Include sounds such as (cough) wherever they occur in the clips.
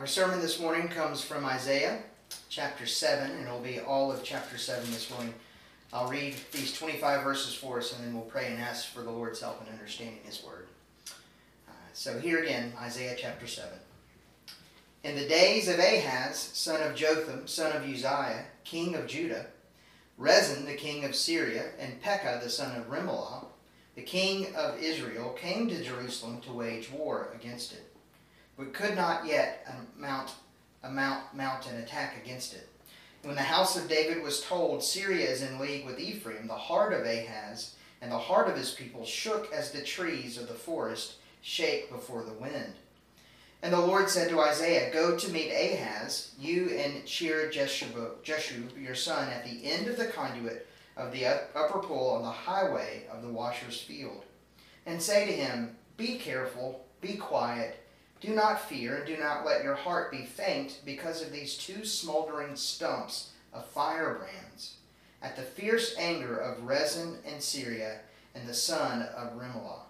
Our sermon this morning comes from Isaiah chapter 7, and it'll be all of chapter 7 this morning. I'll read these 25 verses for us, and then we'll pray and ask for the Lord's help in understanding His Word. Uh, so, here again, Isaiah chapter 7. In the days of Ahaz, son of Jotham, son of Uzziah, king of Judah, Rezin, the king of Syria, and Pekah, the son of Remaliah, the king of Israel, came to Jerusalem to wage war against it but could not yet mount, mount, mount an attack against it. When the house of David was told, Syria is in league with Ephraim, the heart of Ahaz and the heart of his people shook as the trees of the forest shake before the wind. And the Lord said to Isaiah, Go to meet Ahaz, you and Shear Jeshub, your son, at the end of the conduit of the upper pool on the highway of the washer's field. And say to him, Be careful, be quiet, do not fear, and do not let your heart be faint because of these two smoldering stumps of firebrands, at the fierce anger of Rezin and Syria and the son of Remaliah.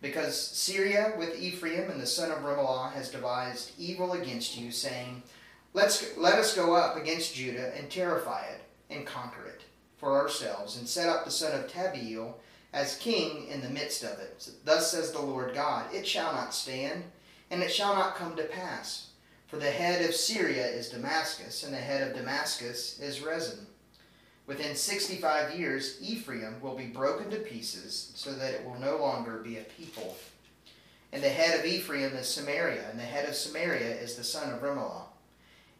Because Syria with Ephraim and the son of Remaliah has devised evil against you, saying, Let's, Let us go up against Judah and terrify it and conquer it for ourselves, and set up the son of Tabeel as king in the midst of it. Thus says the Lord God, It shall not stand and it shall not come to pass. For the head of Syria is Damascus, and the head of Damascus is Rezin. Within 65 years, Ephraim will be broken to pieces, so that it will no longer be a people. And the head of Ephraim is Samaria, and the head of Samaria is the son of Remaliah.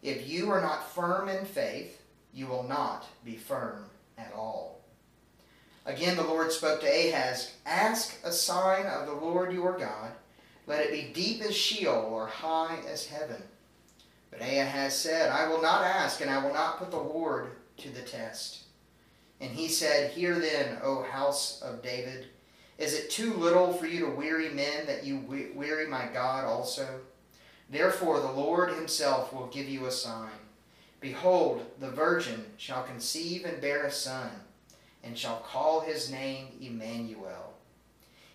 If you are not firm in faith, you will not be firm at all. Again, the Lord spoke to Ahaz Ask a sign of the Lord your God let it be deep as Sheol or high as heaven. But Ahaz said, I will not ask, and I will not put the Lord to the test. And he said, Hear then, O house of David, is it too little for you to weary men that you weary my God also? Therefore the Lord himself will give you a sign. Behold, the virgin shall conceive and bear a son, and shall call his name Emmanuel.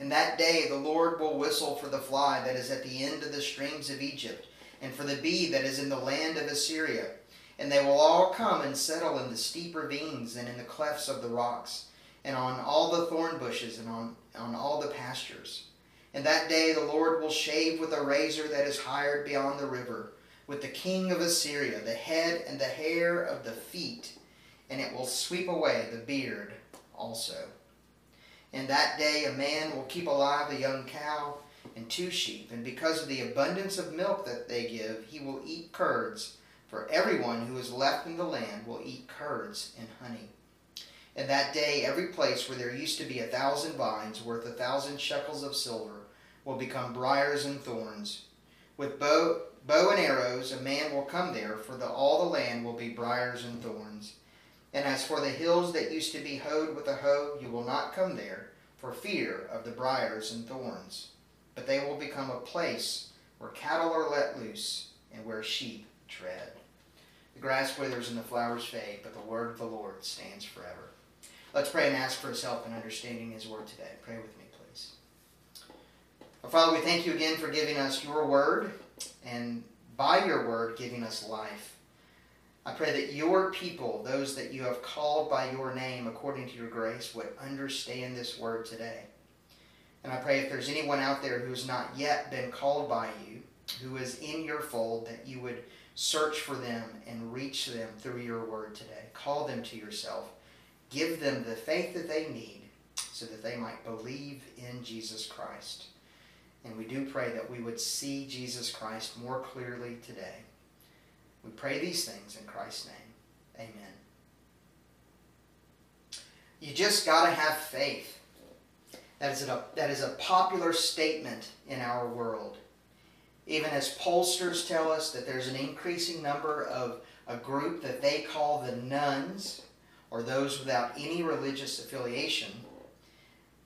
In that day the Lord will whistle for the fly that is at the end of the streams of Egypt, and for the bee that is in the land of Assyria. And they will all come and settle in the steep ravines and in the clefts of the rocks, and on all the thorn bushes and on, on all the pastures. In that day the Lord will shave with a razor that is hired beyond the river, with the king of Assyria, the head and the hair of the feet, and it will sweep away the beard also. In that day a man will keep alive a young cow and two sheep, and because of the abundance of milk that they give, he will eat curds. For everyone who is left in the land will eat curds and honey. In that day, every place where there used to be a thousand vines worth a thousand shekels of silver will become briars and thorns. With bow, bow and arrows, a man will come there, for the, all the land will be briars and thorns. And as for the hills that used to be hoed with a hoe, you will not come there, for fear of the briars and thorns. But they will become a place where cattle are let loose and where sheep tread. The grass withers and the flowers fade, but the word of the Lord stands forever. Let's pray and ask for his help in understanding his word today. Pray with me, please. Our Father, we thank you again for giving us your word, and by your word, giving us life. I pray that your people, those that you have called by your name according to your grace, would understand this word today. And I pray if there's anyone out there who has not yet been called by you, who is in your fold, that you would search for them and reach them through your word today. Call them to yourself. Give them the faith that they need so that they might believe in Jesus Christ. And we do pray that we would see Jesus Christ more clearly today. We pray these things in Christ's name. Amen. You just got to have faith. That is, a, that is a popular statement in our world. Even as pollsters tell us that there's an increasing number of a group that they call the nones, or those without any religious affiliation,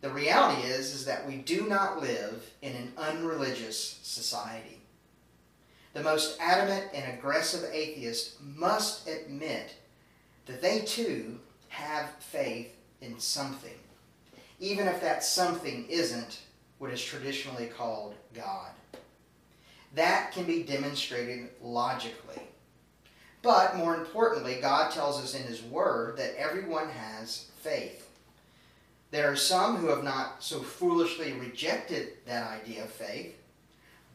the reality is, is that we do not live in an unreligious society. The most adamant and aggressive atheist must admit that they too have faith in something, even if that something isn't what is traditionally called God. That can be demonstrated logically. But more importantly, God tells us in His Word that everyone has faith. There are some who have not so foolishly rejected that idea of faith,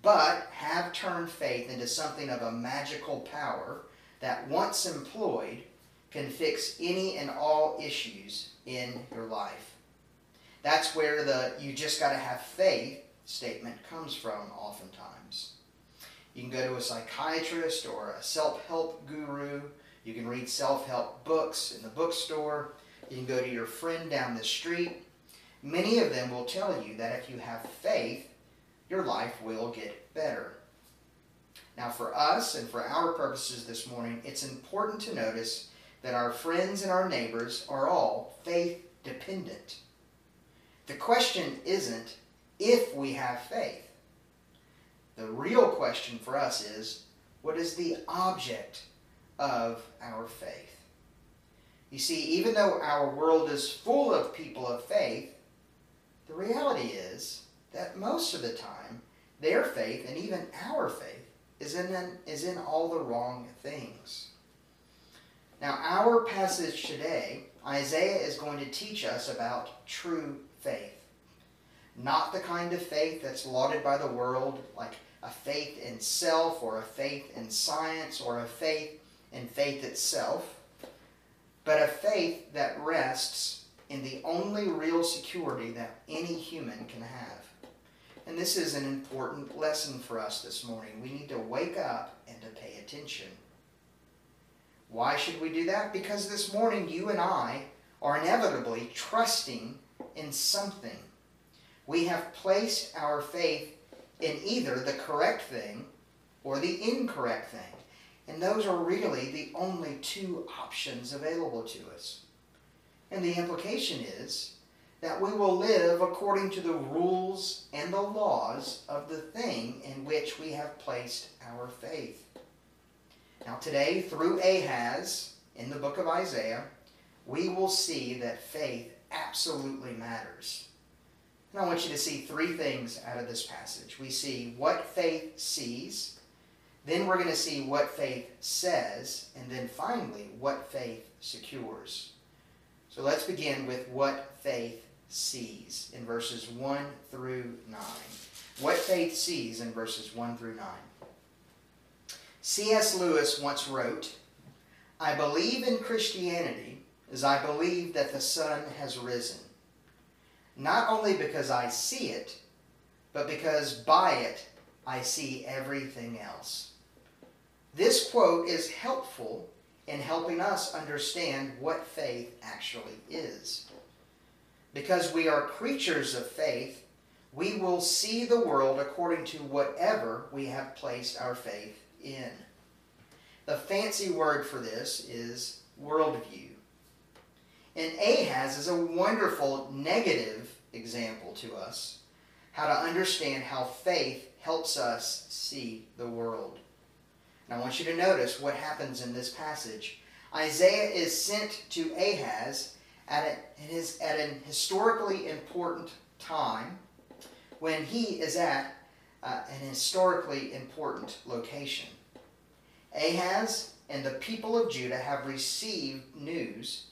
but have turned faith into something of a magical power that, once employed, can fix any and all issues in your life. That's where the you just got to have faith statement comes from oftentimes. You can go to a psychiatrist or a self help guru. You can read self help books in the bookstore. You can go to your friend down the street. Many of them will tell you that if you have faith, your life will get better. Now, for us and for our purposes this morning, it's important to notice that our friends and our neighbors are all faith dependent. The question isn't if we have faith. The real question for us is what is the object of our faith? You see, even though our world is full of people of faith, the reality is that most of the time, their faith and even our faith is in, is in all the wrong things. Now, our passage today, Isaiah is going to teach us about true faith. Not the kind of faith that's lauded by the world, like a faith in self or a faith in science or a faith in faith itself, but a faith that rests in the only real security that any human can have. And this is an important lesson for us this morning. We need to wake up and to pay attention. Why should we do that? Because this morning you and I are inevitably trusting in something. We have placed our faith in either the correct thing or the incorrect thing. And those are really the only two options available to us. And the implication is that we will live according to the rules and the laws of the thing in which we have placed our faith. Now, today, through Ahaz in the book of Isaiah, we will see that faith absolutely matters. And I want you to see three things out of this passage. We see what faith sees, then we're going to see what faith says, and then finally, what faith secures. So let's begin with what faith sees in verses 1 through 9. What faith sees in verses 1 through 9. C.S. Lewis once wrote, I believe in Christianity as I believe that the sun has risen not only because I see it, but because by it I see everything else. This quote is helpful in helping us understand what faith actually is. Because we are creatures of faith, we will see the world according to whatever we have placed our faith in. The fancy word for this is worldview. And Ahaz is a wonderful negative example to us how to understand how faith helps us see the world. And I want you to notice what happens in this passage. Isaiah is sent to Ahaz at, a, at an historically important time when he is at uh, an historically important location. Ahaz and the people of Judah have received news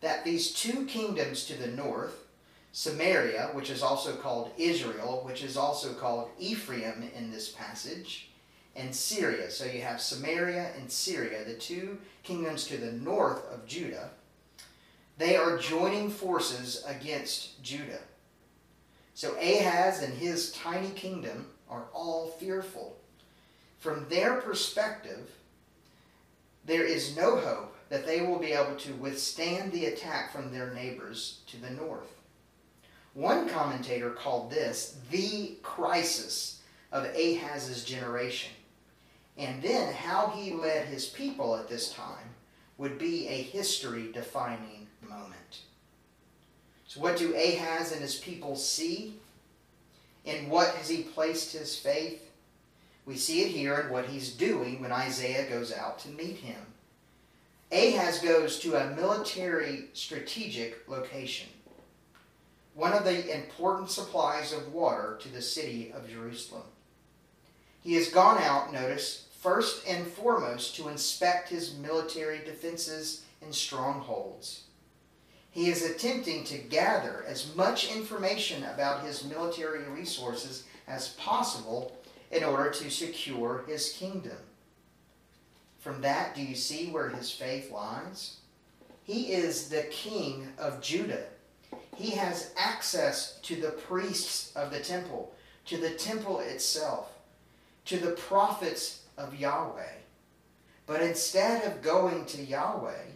that these two kingdoms to the north, Samaria, which is also called Israel, which is also called Ephraim in this passage, and Syria. So you have Samaria and Syria, the two kingdoms to the north of Judah. They are joining forces against Judah. So Ahaz and his tiny kingdom are all fearful. From their perspective, there is no hope that they will be able to withstand the attack from their neighbors to the north. One commentator called this the crisis of Ahaz's generation. and then how he led his people at this time would be a history defining moment. So, what do Ahaz and his people see? In what has he placed his faith? We see it here in what he's doing when Isaiah goes out to meet him. Ahaz goes to a military strategic location, one of the important supplies of water to the city of Jerusalem. He has gone out, notice, first and foremost to inspect his military defenses and strongholds. He is attempting to gather as much information about his military resources as possible in order to secure his kingdom. From that, do you see where his faith lies? He is the king of Judah. He has access to the priests of the temple, to the temple itself, to the prophets of Yahweh. But instead of going to Yahweh,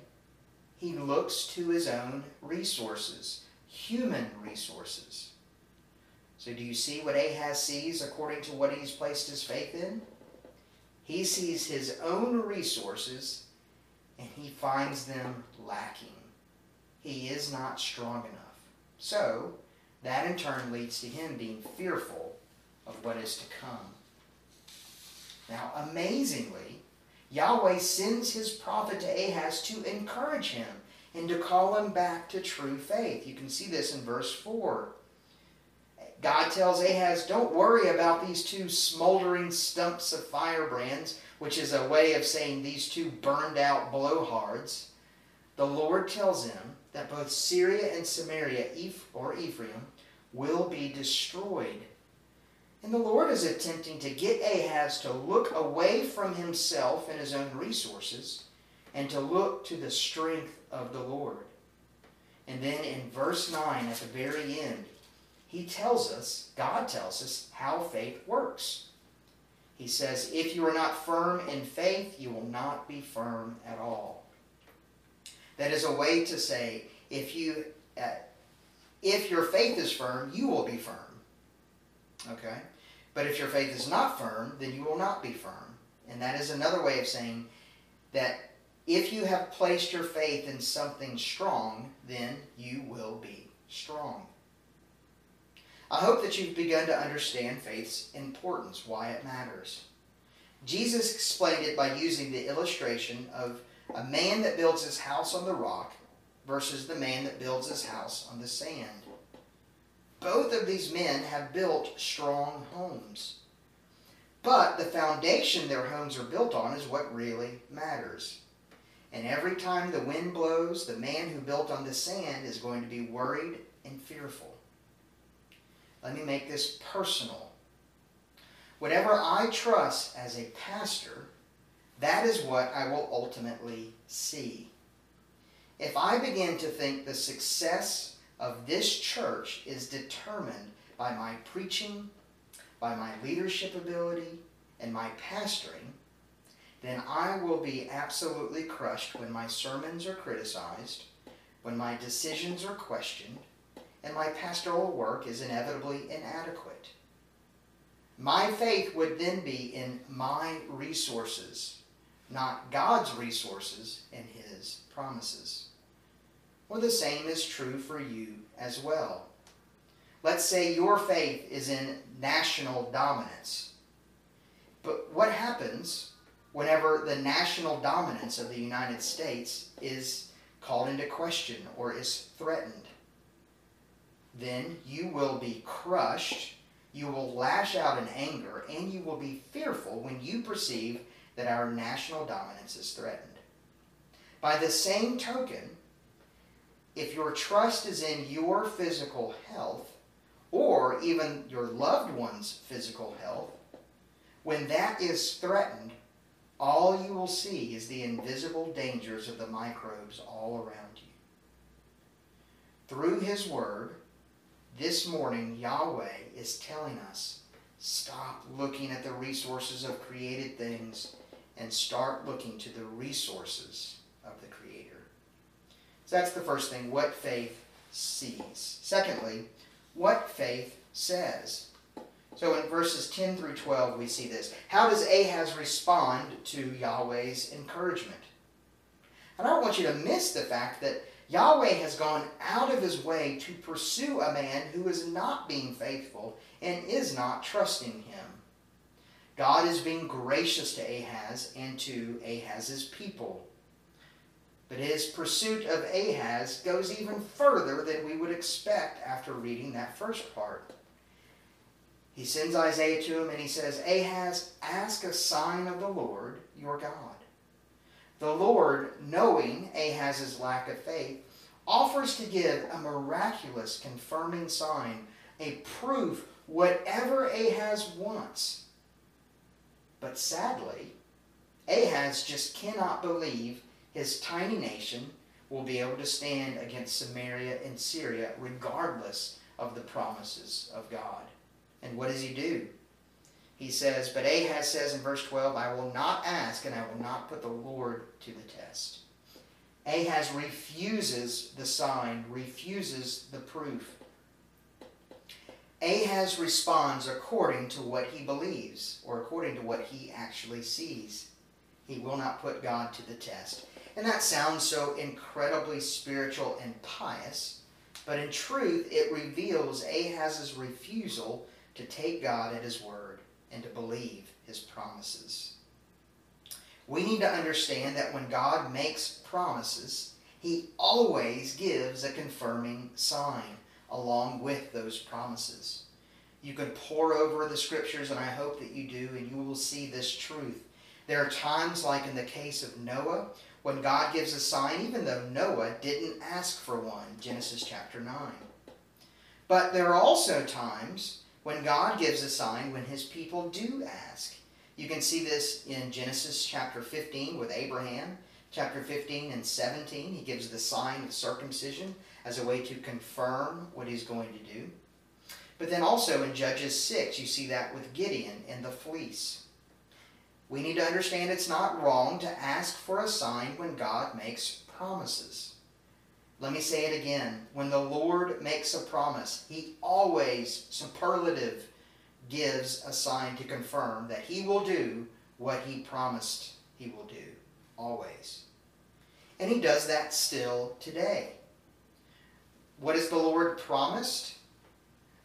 he looks to his own resources, human resources. So, do you see what Ahaz sees according to what he's placed his faith in? He sees his own resources and he finds them lacking. He is not strong enough. So, that in turn leads to him being fearful of what is to come. Now, amazingly, Yahweh sends his prophet to Ahaz to encourage him and to call him back to true faith. You can see this in verse 4. God tells Ahaz, Don't worry about these two smoldering stumps of firebrands, which is a way of saying these two burned out blowhards. The Lord tells him that both Syria and Samaria, or Ephraim, will be destroyed and the Lord is attempting to get Ahaz to look away from himself and his own resources and to look to the strength of the Lord. And then in verse 9, at the very end, he tells us, God tells us, how faith works. He says, If you are not firm in faith, you will not be firm at all. That is a way to say, if you, uh, if your faith is firm, you will be firm. Okay? But if your faith is not firm, then you will not be firm. And that is another way of saying that if you have placed your faith in something strong, then you will be strong. I hope that you've begun to understand faith's importance, why it matters. Jesus explained it by using the illustration of a man that builds his house on the rock versus the man that builds his house on the sand. Both of these men have built strong homes. But the foundation their homes are built on is what really matters. And every time the wind blows, the man who built on the sand is going to be worried and fearful. Let me make this personal. Whatever I trust as a pastor, that is what I will ultimately see. If I begin to think the success of this church is determined by my preaching, by my leadership ability, and my pastoring, then I will be absolutely crushed when my sermons are criticized, when my decisions are questioned, and my pastoral work is inevitably inadequate. My faith would then be in my resources, not God's resources and His promises. Well, the same is true for you as well. Let's say your faith is in national dominance. But what happens whenever the national dominance of the United States is called into question or is threatened? Then you will be crushed, you will lash out in anger, and you will be fearful when you perceive that our national dominance is threatened. By the same token, if your trust is in your physical health, or even your loved one's physical health, when that is threatened, all you will see is the invisible dangers of the microbes all around you. Through His Word, this morning, Yahweh is telling us stop looking at the resources of created things and start looking to the resources so that's the first thing, what faith sees. Secondly, what faith says. So in verses 10 through 12, we see this. How does Ahaz respond to Yahweh's encouragement? And I don't want you to miss the fact that Yahweh has gone out of his way to pursue a man who is not being faithful and is not trusting him. God is being gracious to Ahaz and to Ahaz's people. But his pursuit of Ahaz goes even further than we would expect after reading that first part. He sends Isaiah to him and he says, Ahaz, ask a sign of the Lord your God. The Lord, knowing Ahaz's lack of faith, offers to give a miraculous confirming sign, a proof, whatever Ahaz wants. But sadly, Ahaz just cannot believe his tiny nation will be able to stand against Samaria and Syria regardless of the promises of God. And what does he do? He says, But Ahaz says in verse 12, I will not ask and I will not put the Lord to the test. Ahaz refuses the sign, refuses the proof. Ahaz responds according to what he believes, or according to what he actually sees. He will not put God to the test. And that sounds so incredibly spiritual and pious, but in truth, it reveals Ahaz's refusal to take God at his word and to believe his promises. We need to understand that when God makes promises, he always gives a confirming sign along with those promises. You can pore over the scriptures, and I hope that you do, and you will see this truth. There are times, like in the case of Noah, when God gives a sign, even though Noah didn't ask for one, Genesis chapter 9. But there are also times when God gives a sign when his people do ask. You can see this in Genesis chapter 15 with Abraham. Chapter 15 and 17, he gives the sign of circumcision as a way to confirm what he's going to do. But then also in Judges 6, you see that with Gideon and the fleece. We need to understand it's not wrong to ask for a sign when God makes promises. Let me say it again. When the Lord makes a promise, he always, superlative, gives a sign to confirm that he will do what he promised he will do. Always. And he does that still today. What has the Lord promised?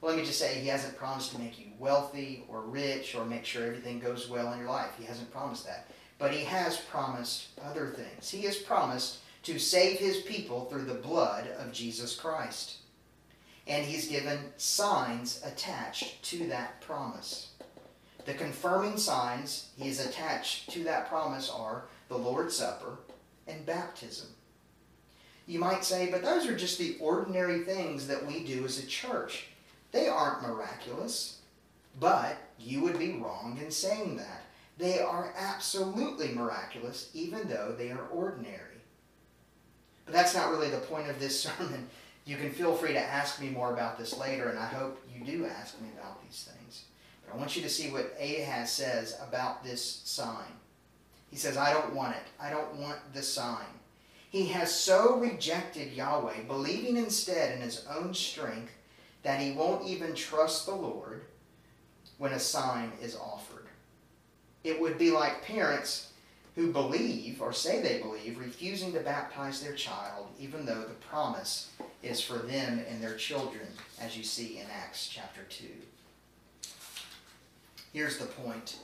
Well, let me just say, he hasn't promised to make you wealthy or rich or make sure everything goes well in your life. He hasn't promised that. But he has promised other things. He has promised to save his people through the blood of Jesus Christ. And he's given signs attached to that promise. The confirming signs he has attached to that promise are the Lord's Supper and baptism. You might say, but those are just the ordinary things that we do as a church. They aren't miraculous. But you would be wrong in saying that. They are absolutely miraculous, even though they are ordinary. But that's not really the point of this (laughs) sermon. You can feel free to ask me more about this later, and I hope you do ask me about these things. But I want you to see what Ahaz says about this sign. He says, I don't want it. I don't want the sign. He has so rejected Yahweh, believing instead in his own strength, that he won't even trust the Lord when a sign is offered. It would be like parents who believe or say they believe refusing to baptize their child even though the promise is for them and their children as you see in Acts chapter 2. Here's the point.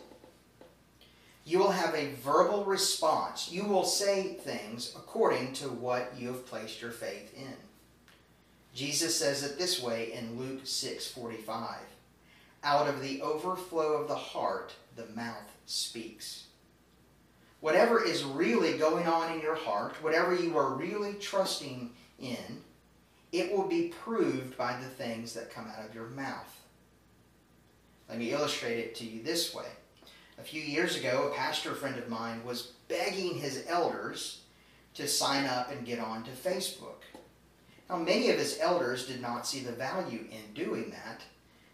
You will have a verbal response. You will say things according to what you have placed your faith in. Jesus says it this way in Luke 6:45. Out of the overflow of the heart, the mouth speaks. Whatever is really going on in your heart, whatever you are really trusting in, it will be proved by the things that come out of your mouth. Let me illustrate it to you this way. A few years ago, a pastor friend of mine was begging his elders to sign up and get on to Facebook. Now, many of his elders did not see the value in doing that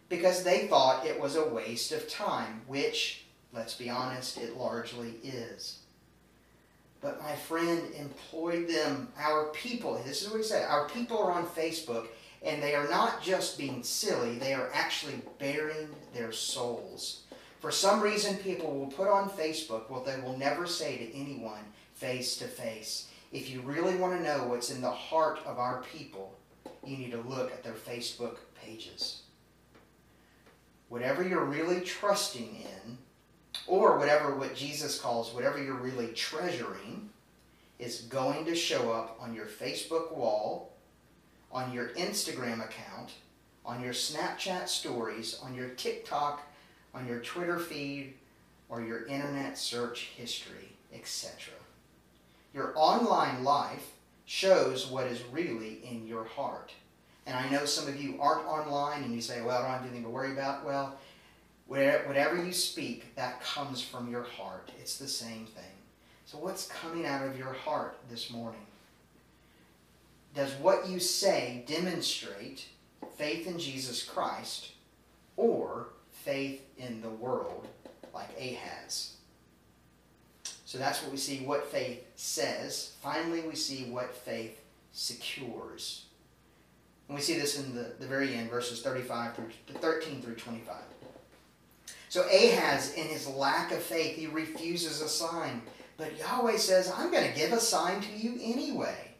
because they thought it was a waste of time, which, let's be honest, it largely is. But my friend employed them, our people, this is what he said, our people are on Facebook, And they are not just being silly, they are actually baring their souls. For some reason, people will put on Facebook what they will never say to anyone face to face. If you really want to know what's in the heart of our people, you need to look at their Facebook pages. Whatever you're really trusting in, or whatever what Jesus calls whatever you're really treasuring, is going to show up on your Facebook wall, on your Instagram account, on your Snapchat stories, on your TikTok, on your Twitter feed, or your internet search history, etc. Your online life shows what is really in your heart. And I know some of you aren't online and you say, well, I don't have anything to worry about. Well, whatever you speak, that comes from your heart. It's the same thing. So, what's coming out of your heart this morning? Does what you say demonstrate faith in Jesus Christ or faith in the world like Ahaz? So that's what we see what faith says. Finally, we see what faith secures. And we see this in the, the very end, verses 35 through 13 through 25. So Ahaz, in his lack of faith, he refuses a sign. But Yahweh says, I'm going to give a sign to you anyway.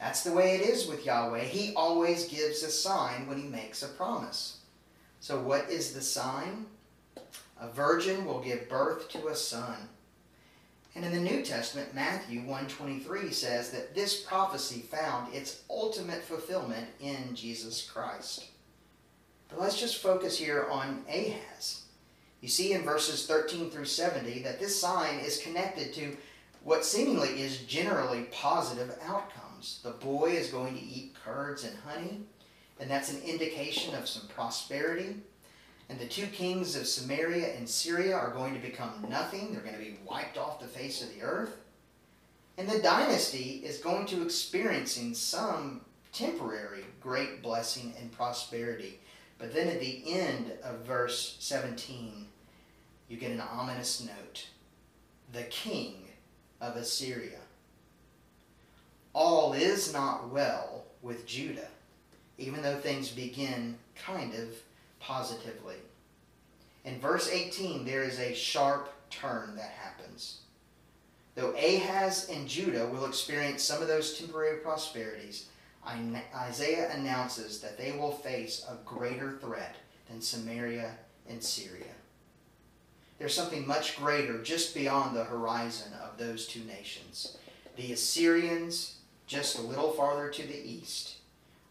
That's the way it is with Yahweh. He always gives a sign when he makes a promise. So what is the sign? A virgin will give birth to a son. And in the New Testament, Matthew 1:23 says that this prophecy found its ultimate fulfillment in Jesus Christ. But let's just focus here on Ahaz. You see in verses 13 through 70 that this sign is connected to what seemingly is generally positive outcomes. The boy is going to eat curds and honey, and that's an indication of some prosperity. And the two kings of Samaria and Syria are going to become nothing. They're going to be wiped off the face of the earth. And the dynasty is going to experiencing some temporary great blessing and prosperity. But then at the end of verse 17, you get an ominous note. The king of Assyria. All is not well with Judah, even though things begin kind of positively. In verse 18, there is a sharp turn that happens. Though Ahaz and Judah will experience some of those temporary prosperities, Isaiah announces that they will face a greater threat than Samaria and Syria. There's something much greater just beyond the horizon of those two nations. The Assyrians, just a little farther to the east,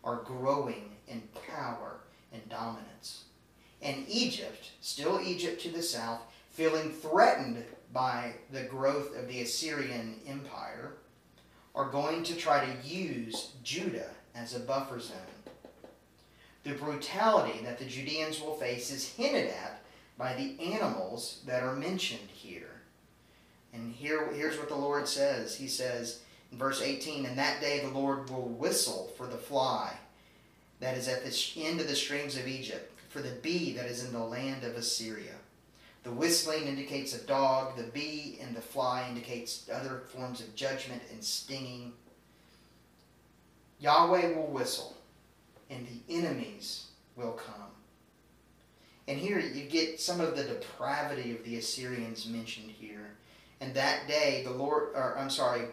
are growing in power and dominance. And Egypt, still Egypt to the south, feeling threatened by the growth of the Assyrian Empire, are going to try to use Judah as a buffer zone. The brutality that the Judeans will face is hinted at by the animals that are mentioned here. And here, here's what the Lord says He says in verse 18, And that day the Lord will whistle for the fly that is at the end of the streams of Egypt, for the bee that is in the land of Assyria. The whistling indicates a dog, the bee and the fly indicates other forms of judgment and stinging. Yahweh will whistle, and the enemies will come. And here you get some of the depravity of the Assyrians mentioned here. And that day, the Lord, or I'm sorry,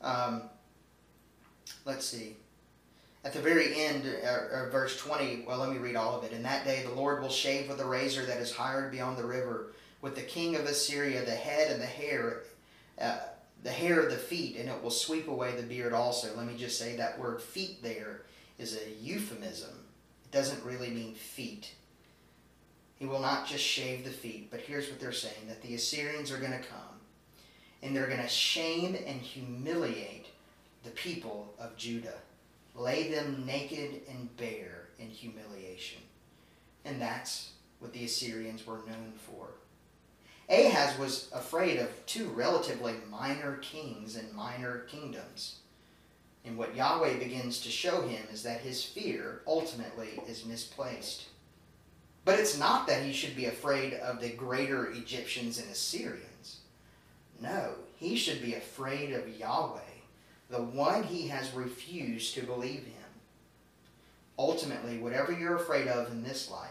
um, let's see. At the very end, uh, verse 20, well, let me read all of it. In that day, the Lord will shave with a razor that is hired beyond the river, with the king of Assyria, the head and the hair, uh, the hair of the feet, and it will sweep away the beard also. Let me just say that word feet there is a euphemism. It doesn't really mean feet. He will not just shave the feet, but here's what they're saying that the Assyrians are going to come and they're going to shame and humiliate the people of Judah, lay them naked and bare in humiliation. And that's what the Assyrians were known for. Ahaz was afraid of two relatively minor kings and minor kingdoms. And what Yahweh begins to show him is that his fear ultimately is misplaced. But it's not that he should be afraid of the greater Egyptians and Assyrians. No, he should be afraid of Yahweh, the one he has refused to believe in. ultimately, whatever you're afraid of in this life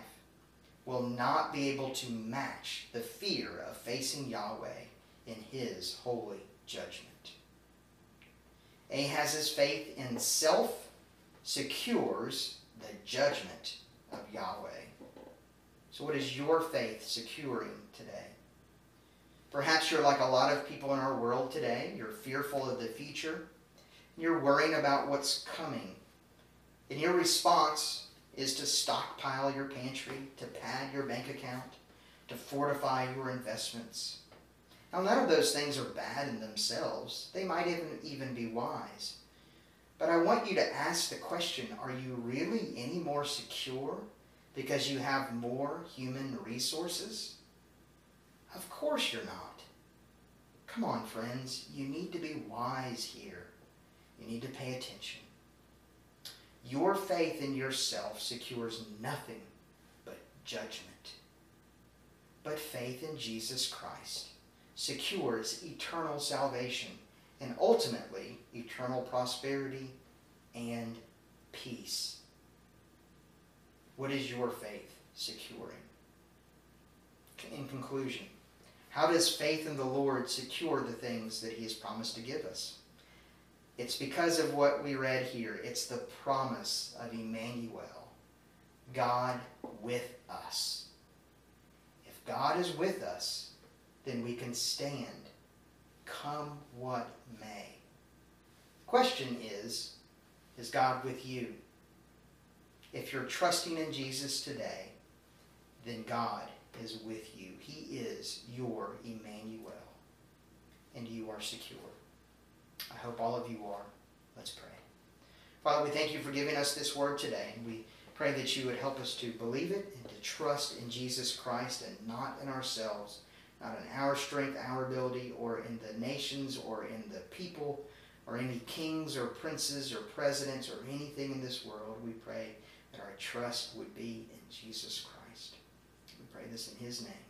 will not be able to match the fear of facing Yahweh in his holy judgment. Ahaz's faith in self secures the judgment of Yahweh. So, what is your faith securing today? Perhaps you're like a lot of people in our world today. You're fearful of the future. You're worrying about what's coming. And your response is to stockpile your pantry, to pad your bank account, to fortify your investments. Now, none of those things are bad in themselves. They might even, even be wise. But I want you to ask the question are you really any more secure because you have more human resources? Of course you're not. Come on, friends. You need to be wise here. You need to pay attention. Your faith in yourself secures nothing but judgment. But faith in Jesus Christ secures eternal salvation and ultimately eternal prosperity and peace. What is your faith securing? In conclusion, how does faith in the Lord secure the things that He has promised to give us? It's because of what we read here. It's the promise of Emmanuel, God with us. If God is with us, then we can stand, come what may. The Question is, is God with you? If you're trusting in Jesus today, then God is with you. He is your Emmanuel, and you are secure. I hope all of you are. Let's pray. Father, we thank you for giving us this word today. And we pray that you would help us to believe it and to trust in Jesus Christ and not in ourselves, not in our strength, our ability, or in the nations, or in the people, or any kings, or princes, or presidents, or anything in this world. We pray that our trust would be in Jesus Christ. We pray this in his name.